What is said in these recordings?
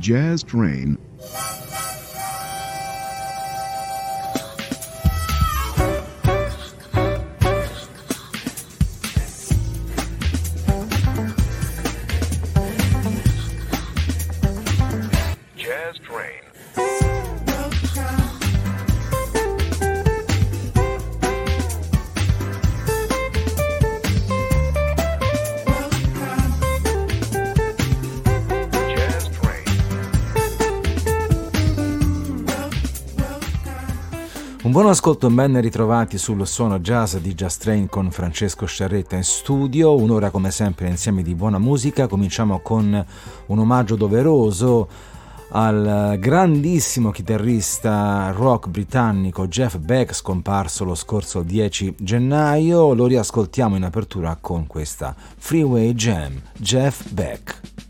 Jazz Train ascolto ben ritrovati sul suono jazz di Jazz Train con Francesco Sciarretta in studio, un'ora come sempre insieme di buona musica, cominciamo con un omaggio doveroso al grandissimo chitarrista rock britannico Jeff Beck scomparso lo scorso 10 gennaio, lo riascoltiamo in apertura con questa Freeway Jam, Jeff Beck.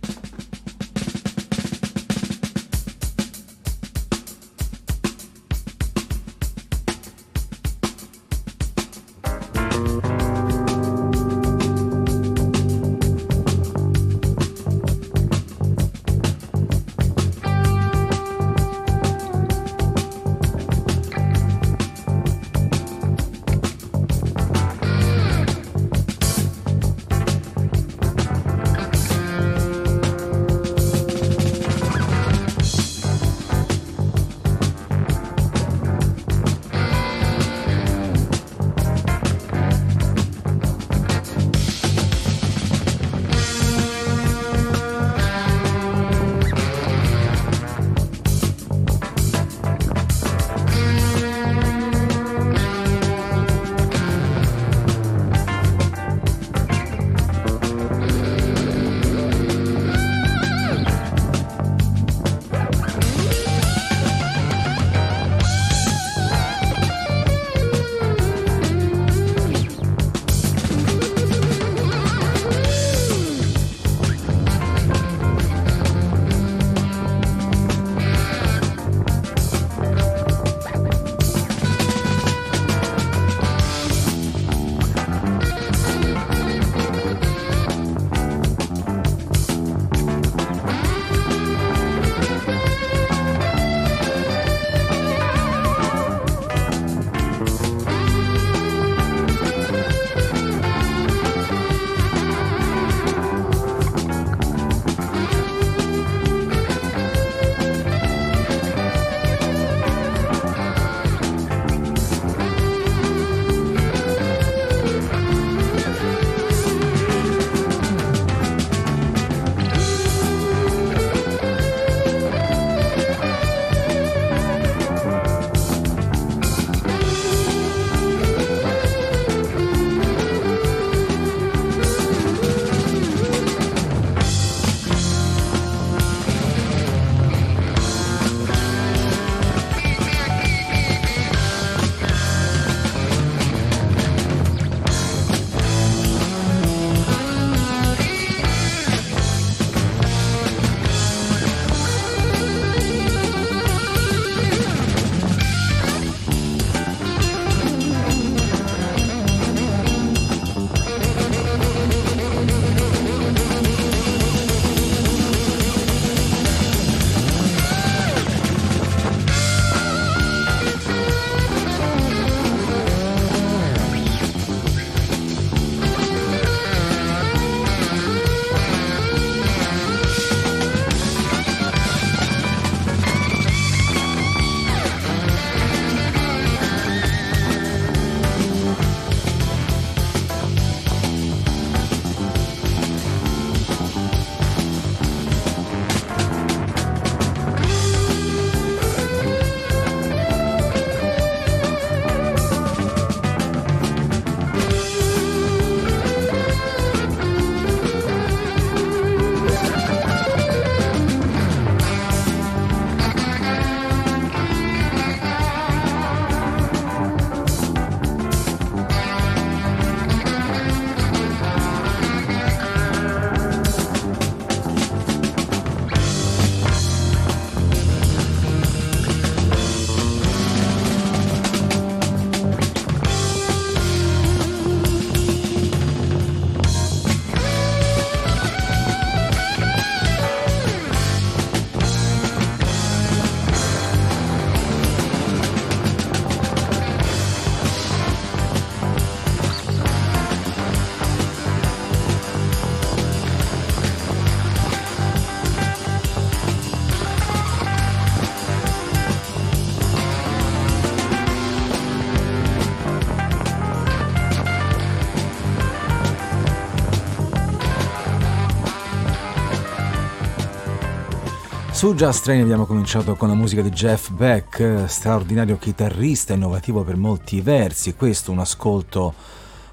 Su Just Train abbiamo cominciato con la musica di Jeff Beck, eh, straordinario chitarrista, innovativo per molti versi, questo un ascolto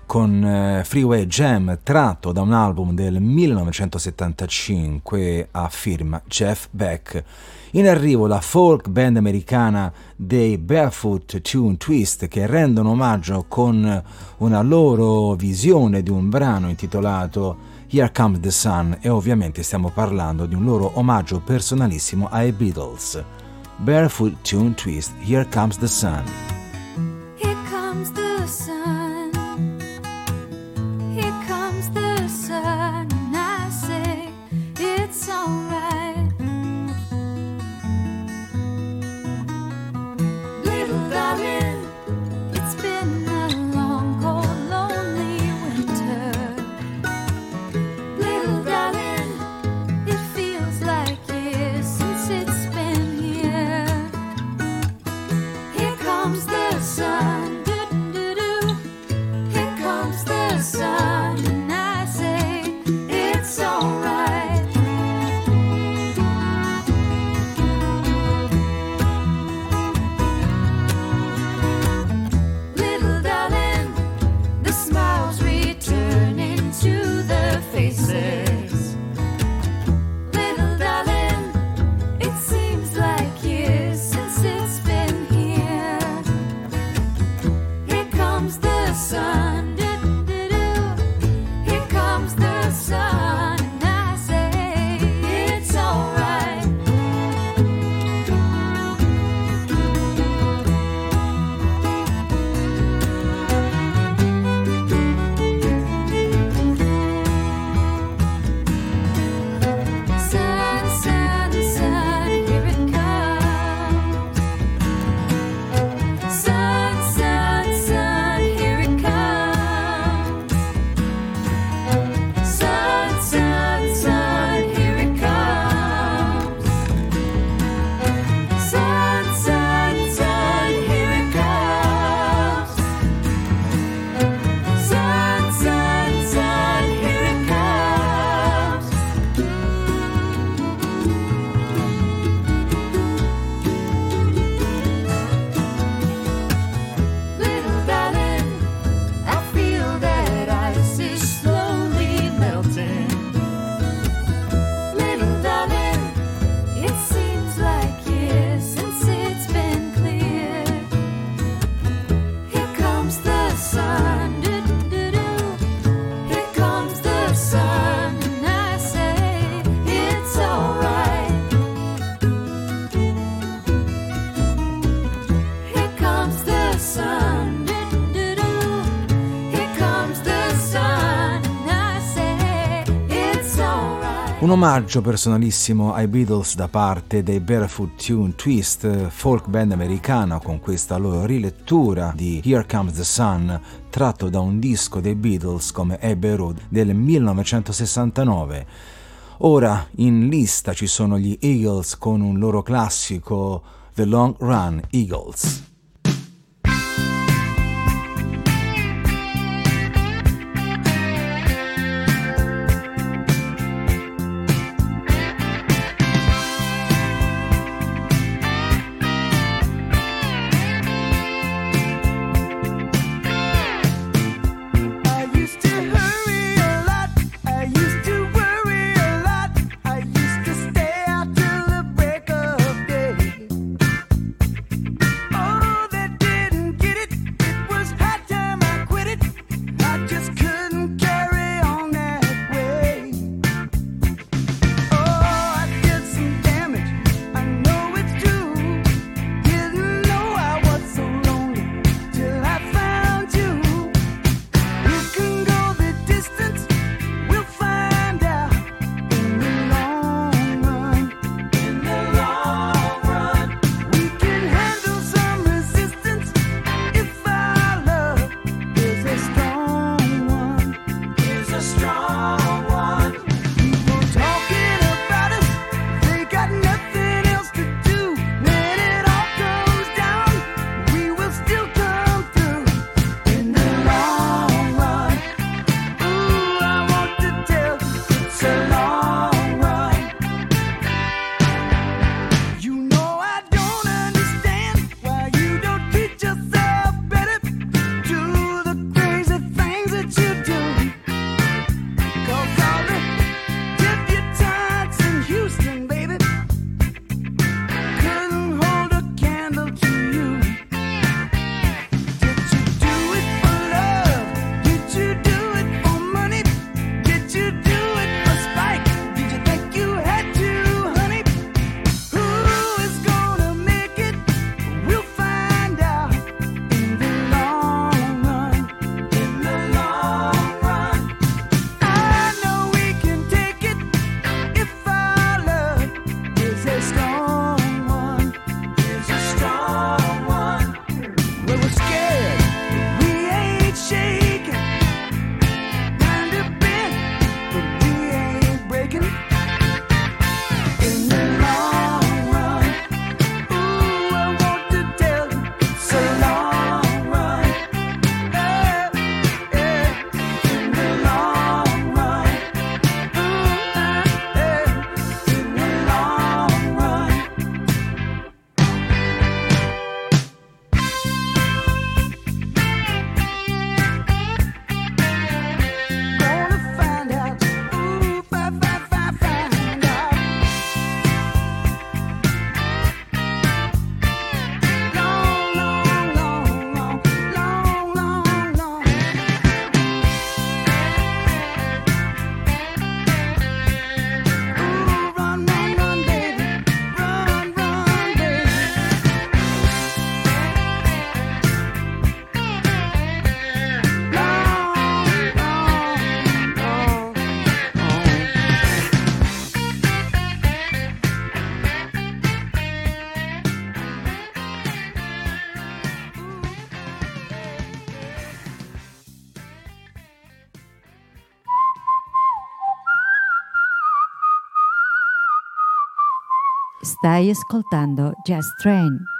con eh, Freeway Jam tratto da un album del 1975 a firma Jeff Beck. In arrivo la folk band americana dei Barefoot Tune Twist che rendono omaggio con una loro visione di un brano intitolato Here Comes the Sun e ovviamente stiamo parlando di un loro omaggio personalissimo ai Beatles. Barefoot Tune Twist, Here Comes the Sun. comes the sun. Un omaggio personalissimo ai Beatles da parte dei Barefoot Tune Twist, folk band americana con questa loro rilettura di Here Comes the Sun, tratto da un disco dei Beatles come Abbey Road del 1969. Ora in lista ci sono gli Eagles con un loro classico The Long Run Eagles. Stai ascoltando Jazz Train.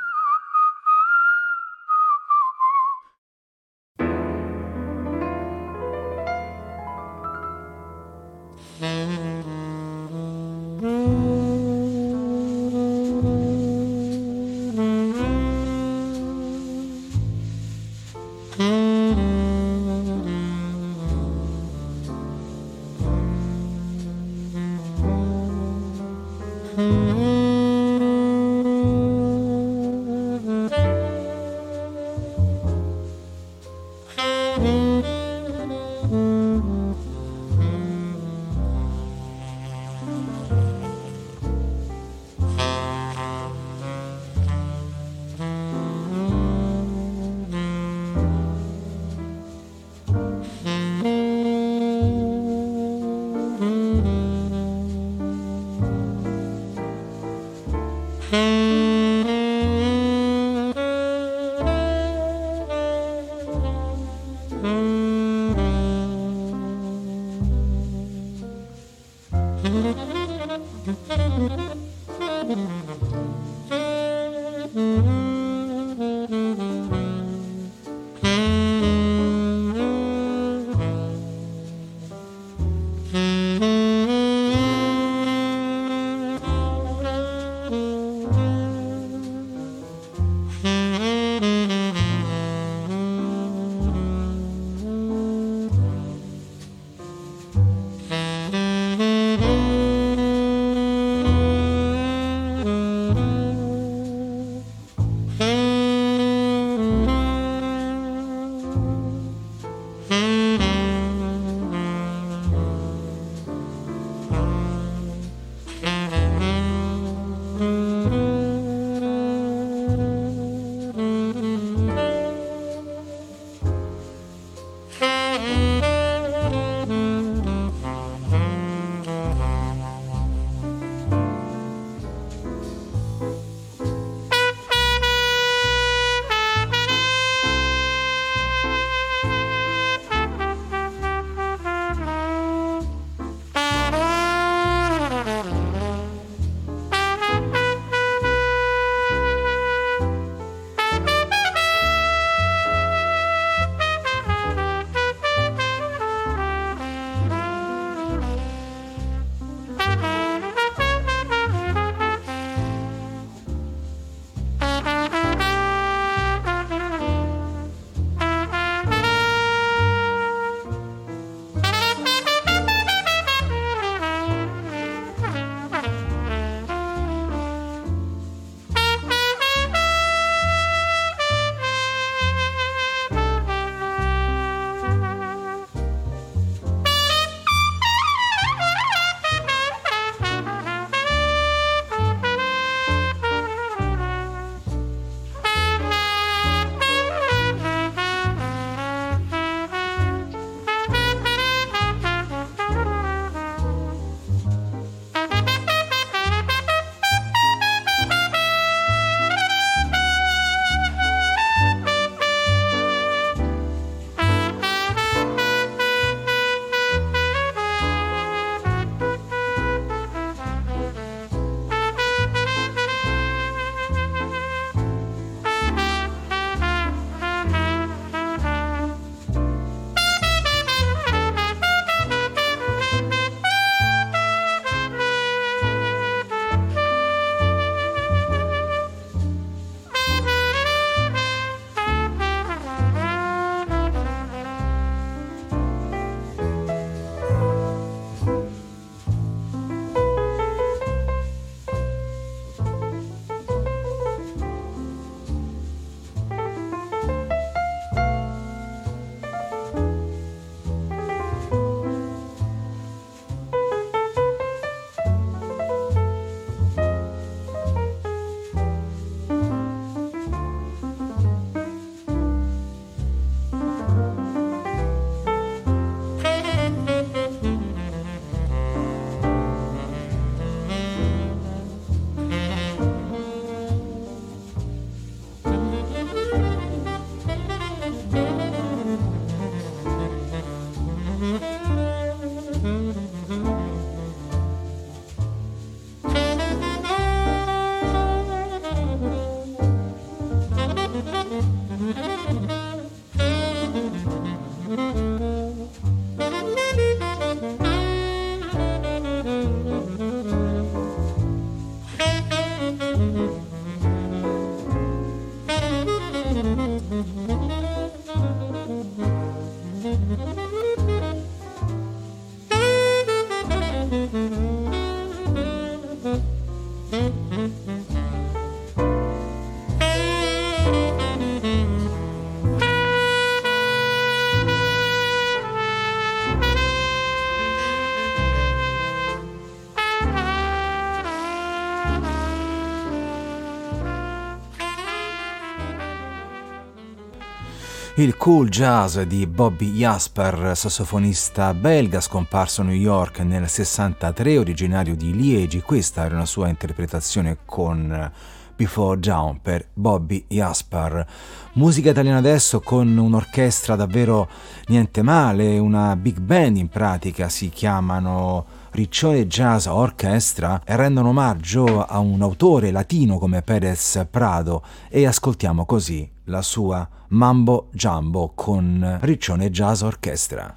Il cool jazz di Bobby Jasper, sassofonista belga scomparso a New York nel 63, originario di Liegi. Questa era una sua interpretazione con Before Down per Bobby Jasper. Musica italiana adesso con un'orchestra davvero niente male, una big band in pratica, si chiamano Riccione Jazz Orchestra e rendono omaggio a un autore latino come Perez Prado e ascoltiamo così la sua Mambo Jumbo con Riccione Jazz Orchestra.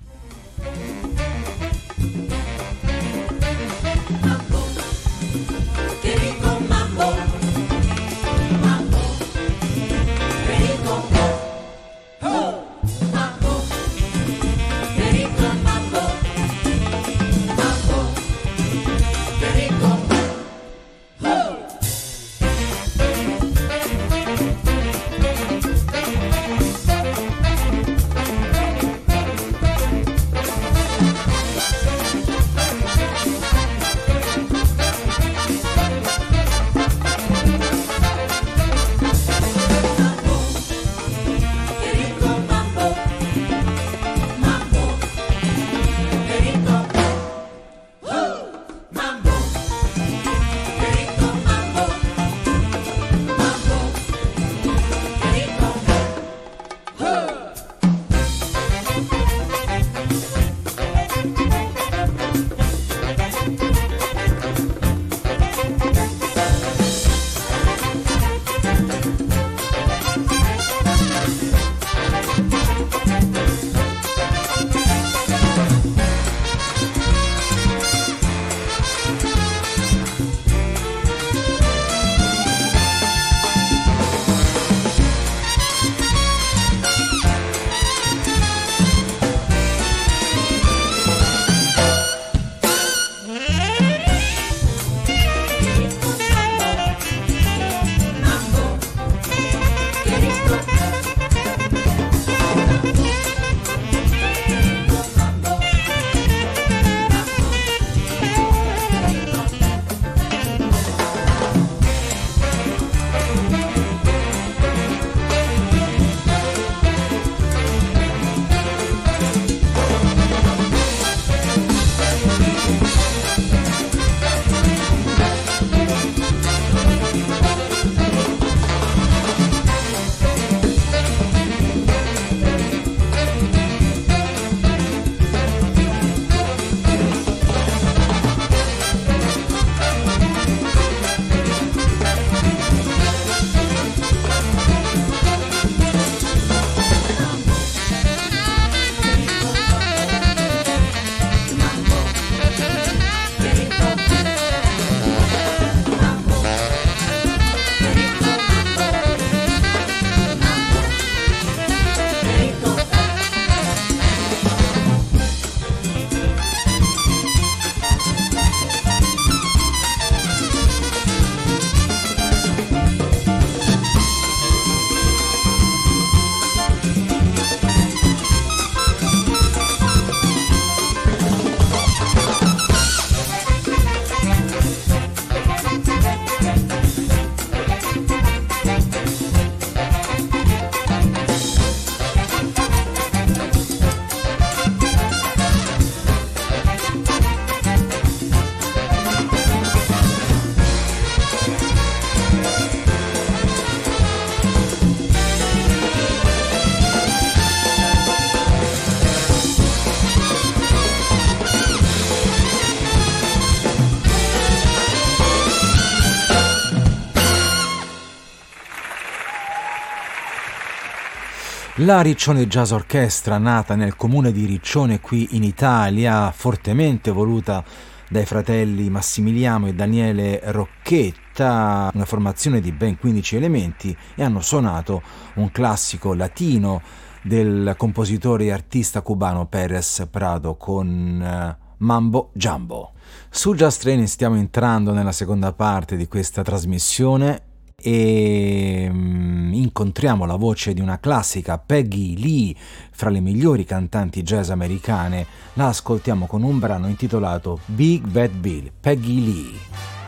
La Riccione Jazz Orchestra, nata nel comune di Riccione qui in Italia, fortemente voluta dai fratelli Massimiliano e Daniele Rocchetta, una formazione di ben 15 elementi, e hanno suonato un classico latino del compositore e artista cubano Pérez Prado con eh, Mambo Jumbo. Su Jazz Training stiamo entrando nella seconda parte di questa trasmissione e mm, incontriamo la voce di una classica Peggy Lee, fra le migliori cantanti jazz americane. La ascoltiamo con un brano intitolato Big Bad Bill, Peggy Lee.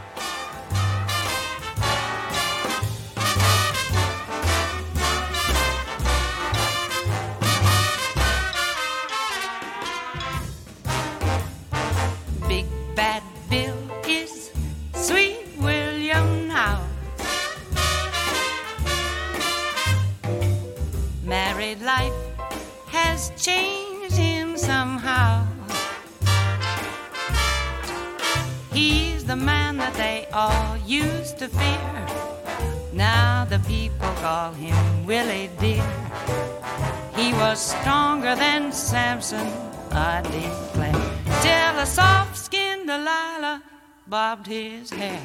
Call him Willie Dear. He was stronger than Samson, I declare. Till a soft skinned Delilah bobbed his hair.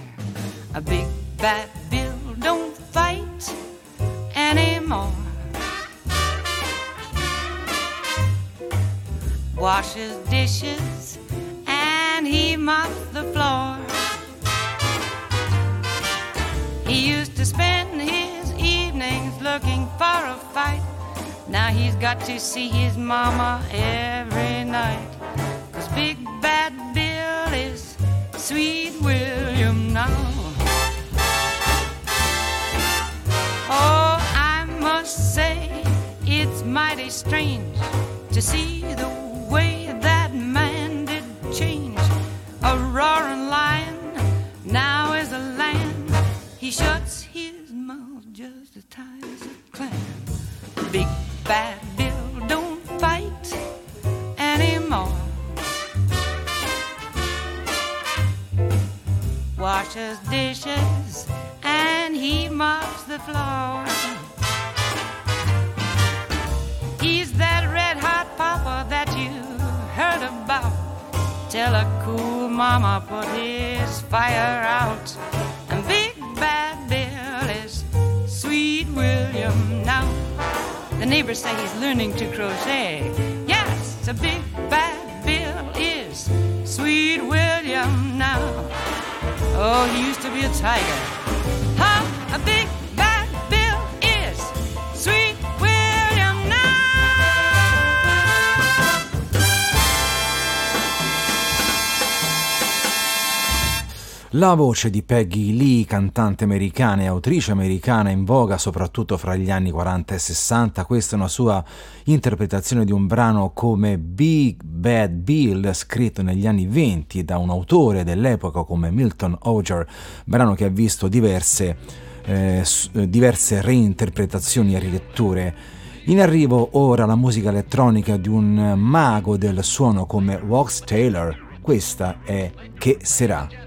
A big bad Bill don't fight anymore. Washes dishes and he mops the floor. He used to spend looking for a fight. Now he's got to see his mama every night. Cause Big Bad Bill is Sweet William now. Oh, I must say it's mighty strange to see the way that man did change. A roaring lion now is a lamb. He shuts his mouth just as tight as a clam. Big bad Bill don't fight anymore. Washes dishes and he mops the floor. He's that red hot papa that you heard about. Tell a cool mama put his fire out. Neighbors say he's learning to crochet. Yes, a Big Bad Bill is Sweet William now. Oh, he used to be a tiger. Huh? A Big La voce di Peggy Lee, cantante americana e autrice americana in voga soprattutto fra gli anni 40 e 60, questa è una sua interpretazione di un brano come Big Bad Bill, scritto negli anni 20 da un autore dell'epoca come Milton Oger, brano che ha visto diverse, eh, eh, diverse reinterpretazioni e riletture. In arrivo ora la musica elettronica di un mago del suono come Wax Taylor. Questa è Che sarà?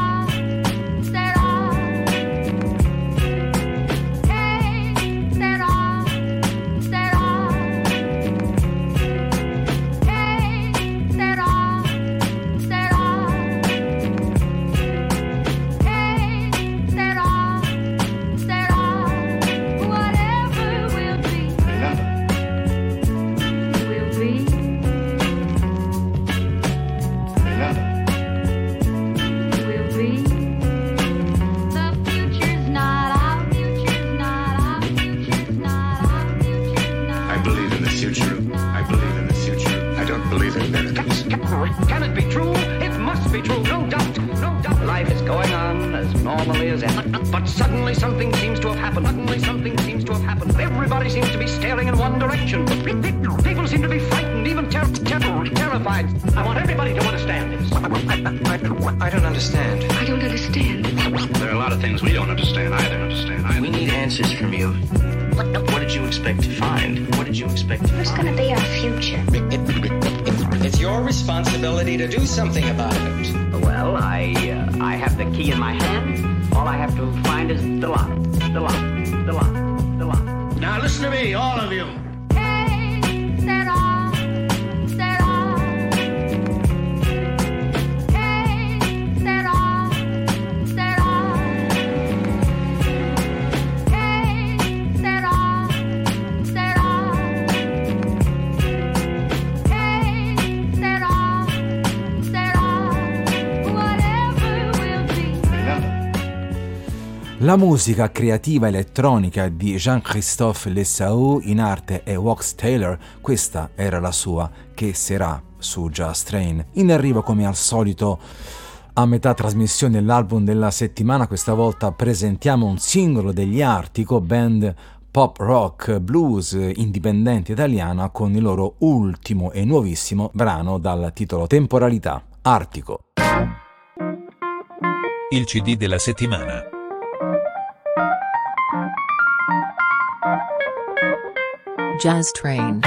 La musica creativa elettronica di Jean-Christophe Lessau, in arte e Wax Taylor, questa era la sua che sarà su Just Train. In arrivo come al solito a metà trasmissione dell'album della settimana, questa volta presentiamo un singolo degli Artico, band pop rock blues indipendente italiana con il loro ultimo e nuovissimo brano dal titolo Temporalità, Artico. Il CD della settimana. Jazz Train.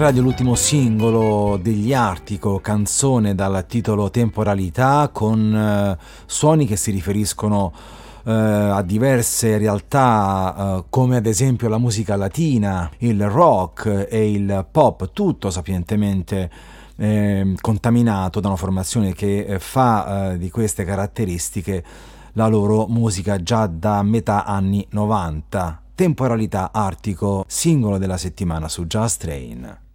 Radio l'ultimo singolo degli Artico, canzone dal titolo Temporalità, con eh, suoni che si riferiscono eh, a diverse realtà eh, come ad esempio la musica latina, il rock e il pop, tutto sapientemente eh, contaminato da una formazione che eh, fa eh, di queste caratteristiche la loro musica già da metà anni 90. Temporalità Artico, singolo della settimana su Just Train.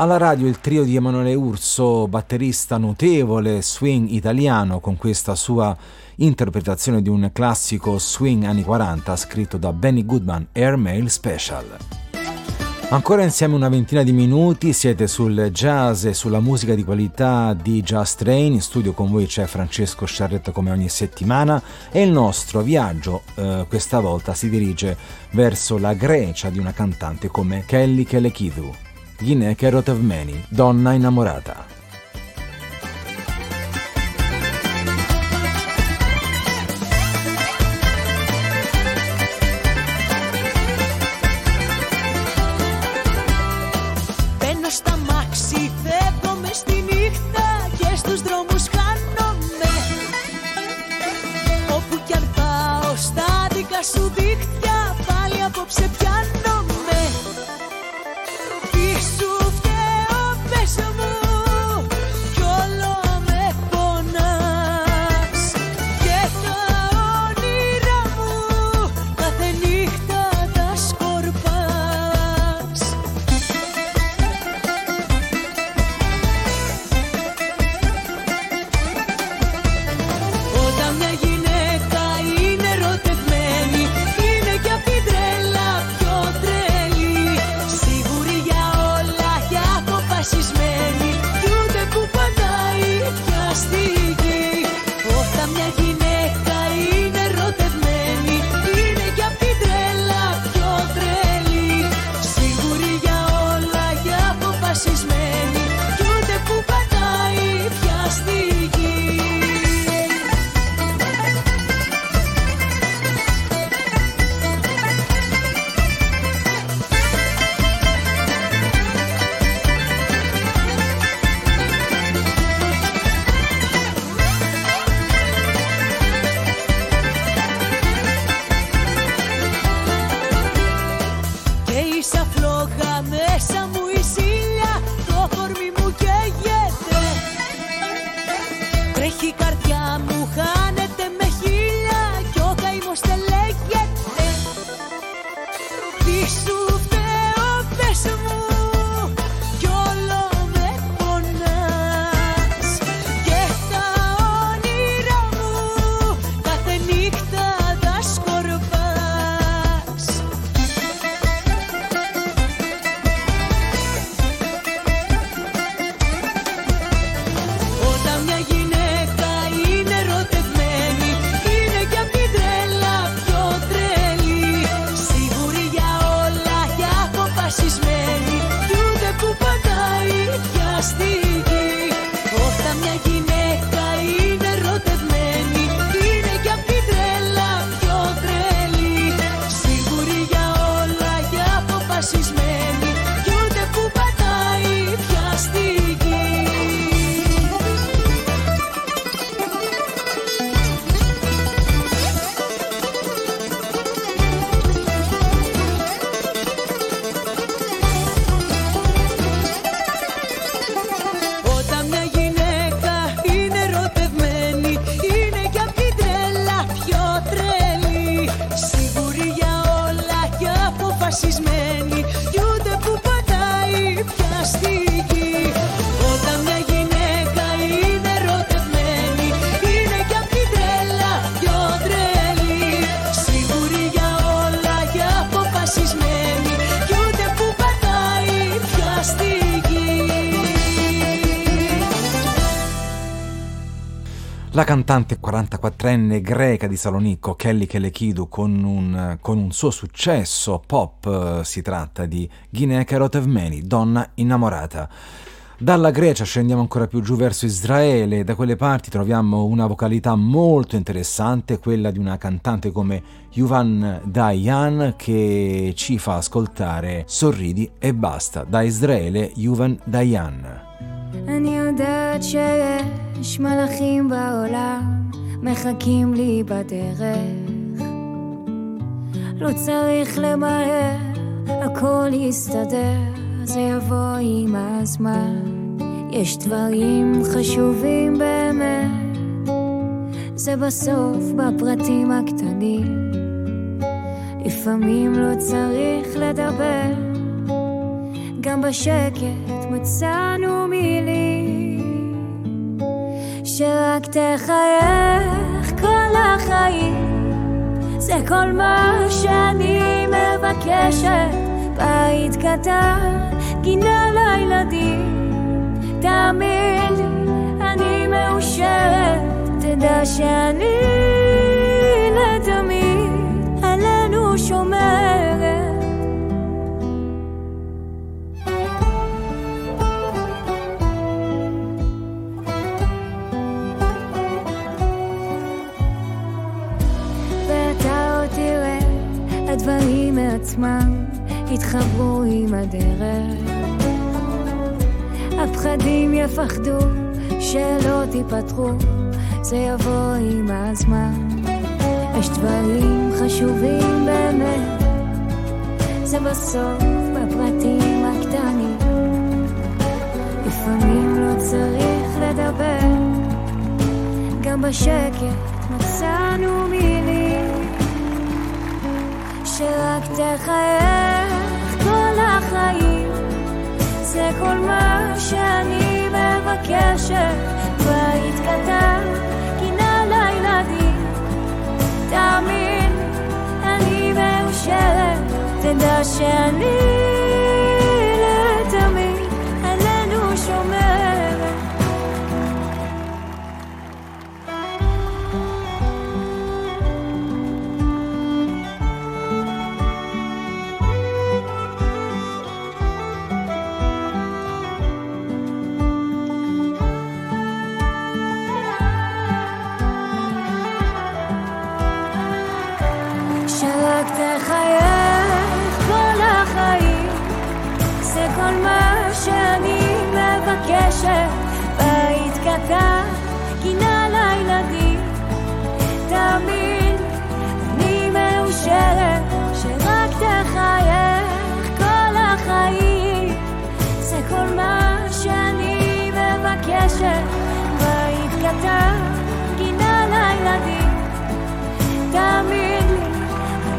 Alla radio il trio di Emanuele Urso, batterista notevole, swing italiano, con questa sua interpretazione di un classico swing anni 40 scritto da Benny Goodman Airmail Special. Ancora insieme una ventina di minuti, siete sul jazz e sulla musica di qualità di Just Train, in studio con voi c'è Francesco Sciarretto come ogni settimana e il nostro viaggio eh, questa volta si dirige verso la Grecia di una cantante come Kelly Kelekidou. Ghineke Rotevmeni, donna innamorata. Спасись, 44enne greca di Salonicco, Kelly Kelekidou, con un, con un suo successo pop, eh, si tratta di Ghineke Rotevmeni, donna innamorata. Dalla Grecia scendiamo ancora più giù verso Israele, da quelle parti troviamo una vocalità molto interessante, quella di una cantante come Yuvan Dayan che ci fa ascoltare Sorridi e basta. Da Israele, Yuvan Dayan. אני יודעת שיש מלאכים בעולם מחכים לי בדרך. לא צריך למהר, הכל יסתדר, זה יבוא עם הזמן. יש דברים חשובים באמת זה בסוף בפרטים הקטנים. לפעמים לא צריך לדבר גם בשקט מצאנו מילים שרק תחייך כל החיים. זה כל מה שאני מבקשת. בית קטן, גינה לילדים. תאמין לי, אני מאושרת. תדע שאני מעצמם יתחברו עם הדרך. הפחדים יפחדו שלא תיפתחו, זה יבוא עם הזמן. יש דברים חשובים באמת, זה בסוף בפרטים הקטנים. לפעמים לא צריך לדבר, גם בשקט מצאנו מילים שרק תחייך כל החיים. זה כל מה שאני מבקשת. בית קטן, גינה לילדים תאמין, אני מאושרת. תדע שאני כל מה שאני מבקשת. בית קטן, גינה לילדים. תאמין, אני מאושרת שרק תחייך כל החיים. זה כל מה שאני מבקשת. בית קטן, תאמין לי,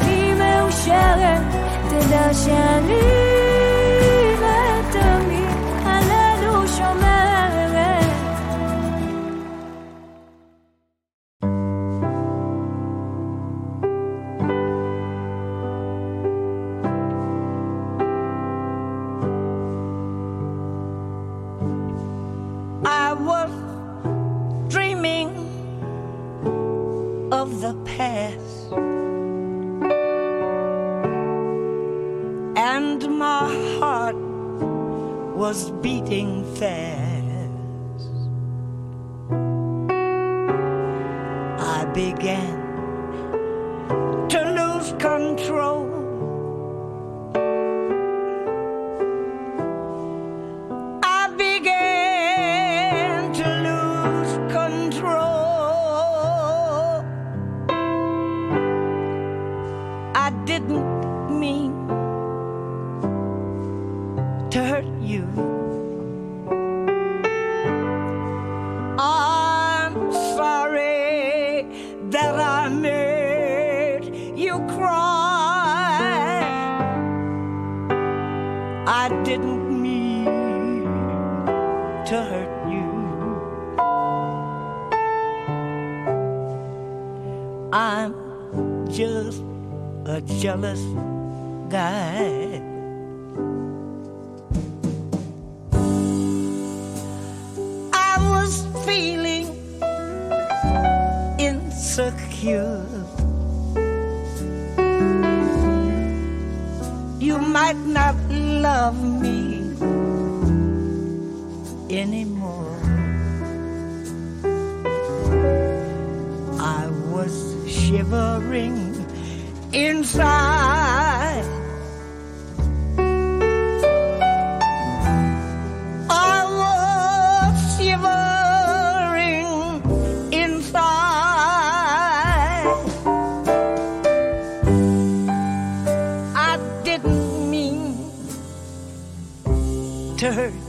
אני מאושרת, תדע שאני was beating fast. Didn't mean to hurt you. I'm just a jealous guy. I was feeling insecure. You might not love me anymore. I was shivering inside. I was shivering inside. I didn't mean to hurt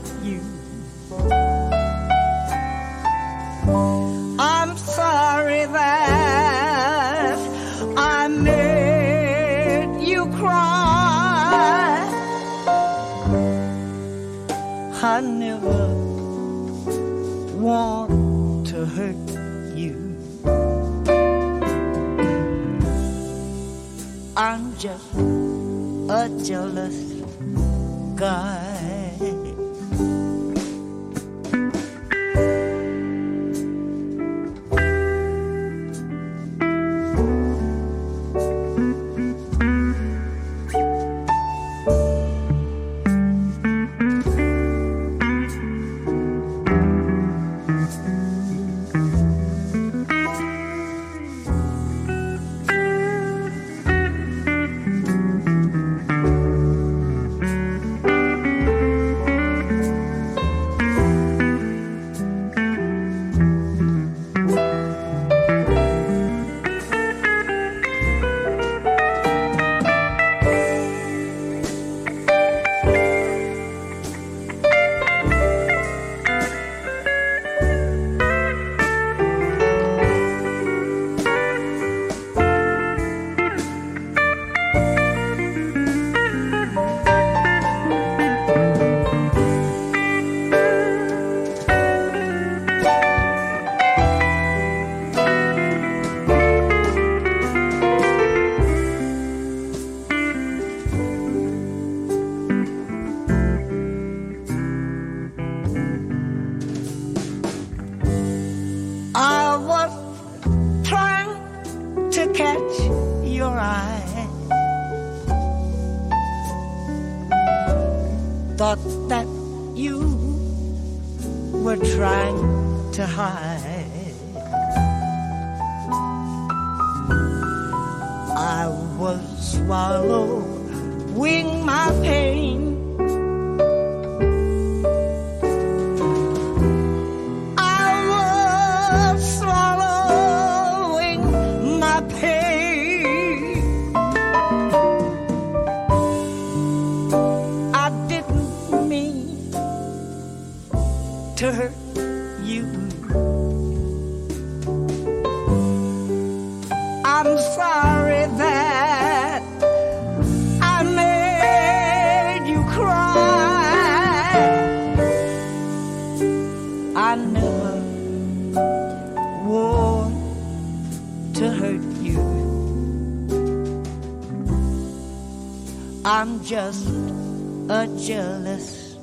jealous God. To hurt you. I'm sorry that I made you cry. I never want to hurt you. I'm just a jealous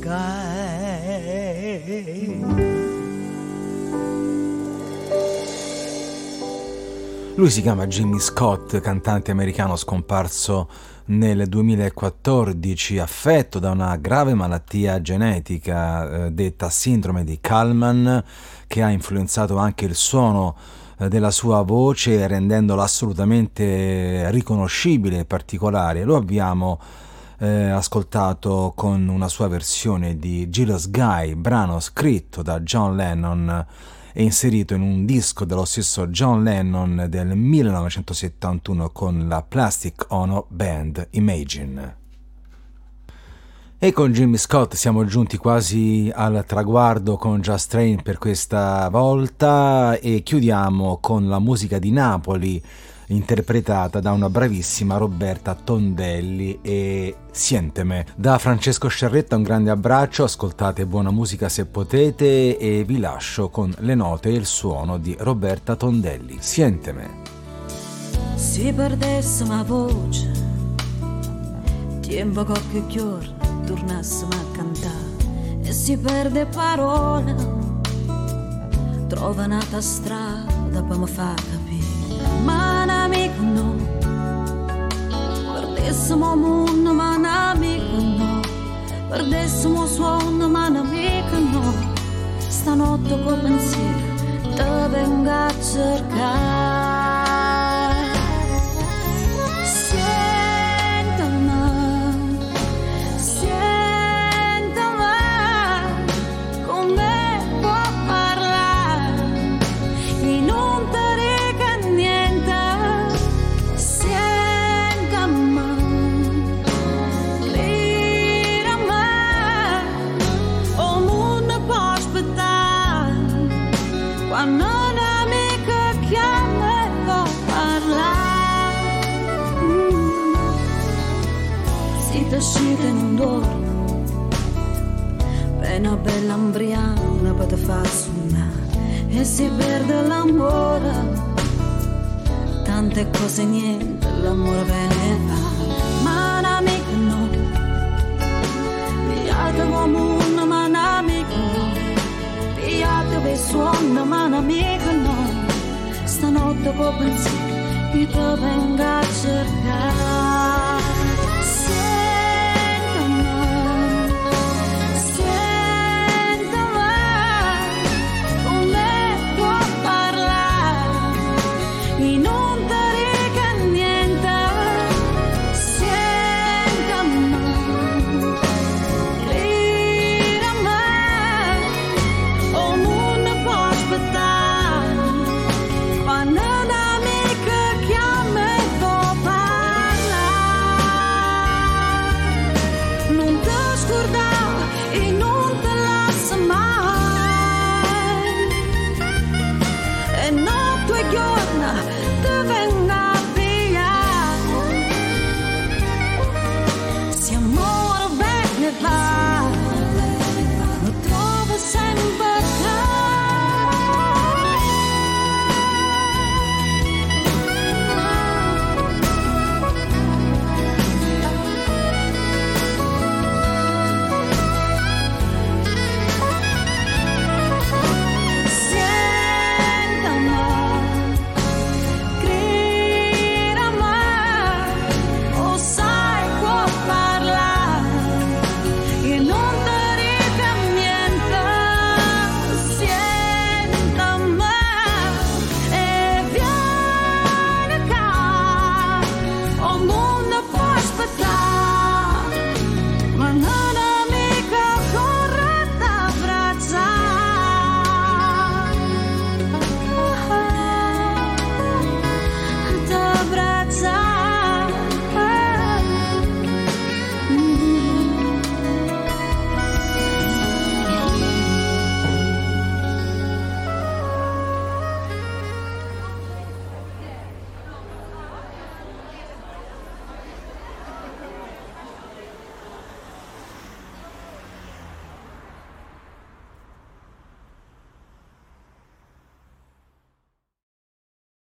guy. Lui si chiama Jimmy Scott, cantante americano scomparso nel 2014, affetto da una grave malattia genetica eh, detta sindrome di Kalman, che ha influenzato anche il suono eh, della sua voce, rendendola assolutamente riconoscibile e particolare. Lo abbiamo eh, ascoltato con una sua versione di Jealous Guy, brano scritto da John Lennon e inserito in un disco dello stesso John Lennon del 1971 con la Plastic Ono Band Imagine. E con Jimmy Scott siamo giunti quasi al traguardo con Just Train per questa volta e chiudiamo con la musica di Napoli interpretata da una bravissima Roberta Tondelli e Sienteme. Da Francesco Sciarretta un grande abbraccio, ascoltate buona musica se potete e vi lascio con le note e il suono di Roberta Tondelli. Sienteme. Se perdessimo la voce, tempo qualche giorno tornassimo a cantare e si perde parole, trova un'altra strada per mi far capire. Ma un amico no, perdessimo mondo, ma un amico no, perdessimo suono, ma un amico no, stanotte col pensiero te vengo a cercare. Dormo, è una bella ambriana per te far suonare e si perde l'amore. Tante cose niente l'amore bene va. Ma un'amica no. Pigliate come una ma un'amica no. Pigliate per suono ma un'amica no. Stanotte con pensiero io ti vengo a cercare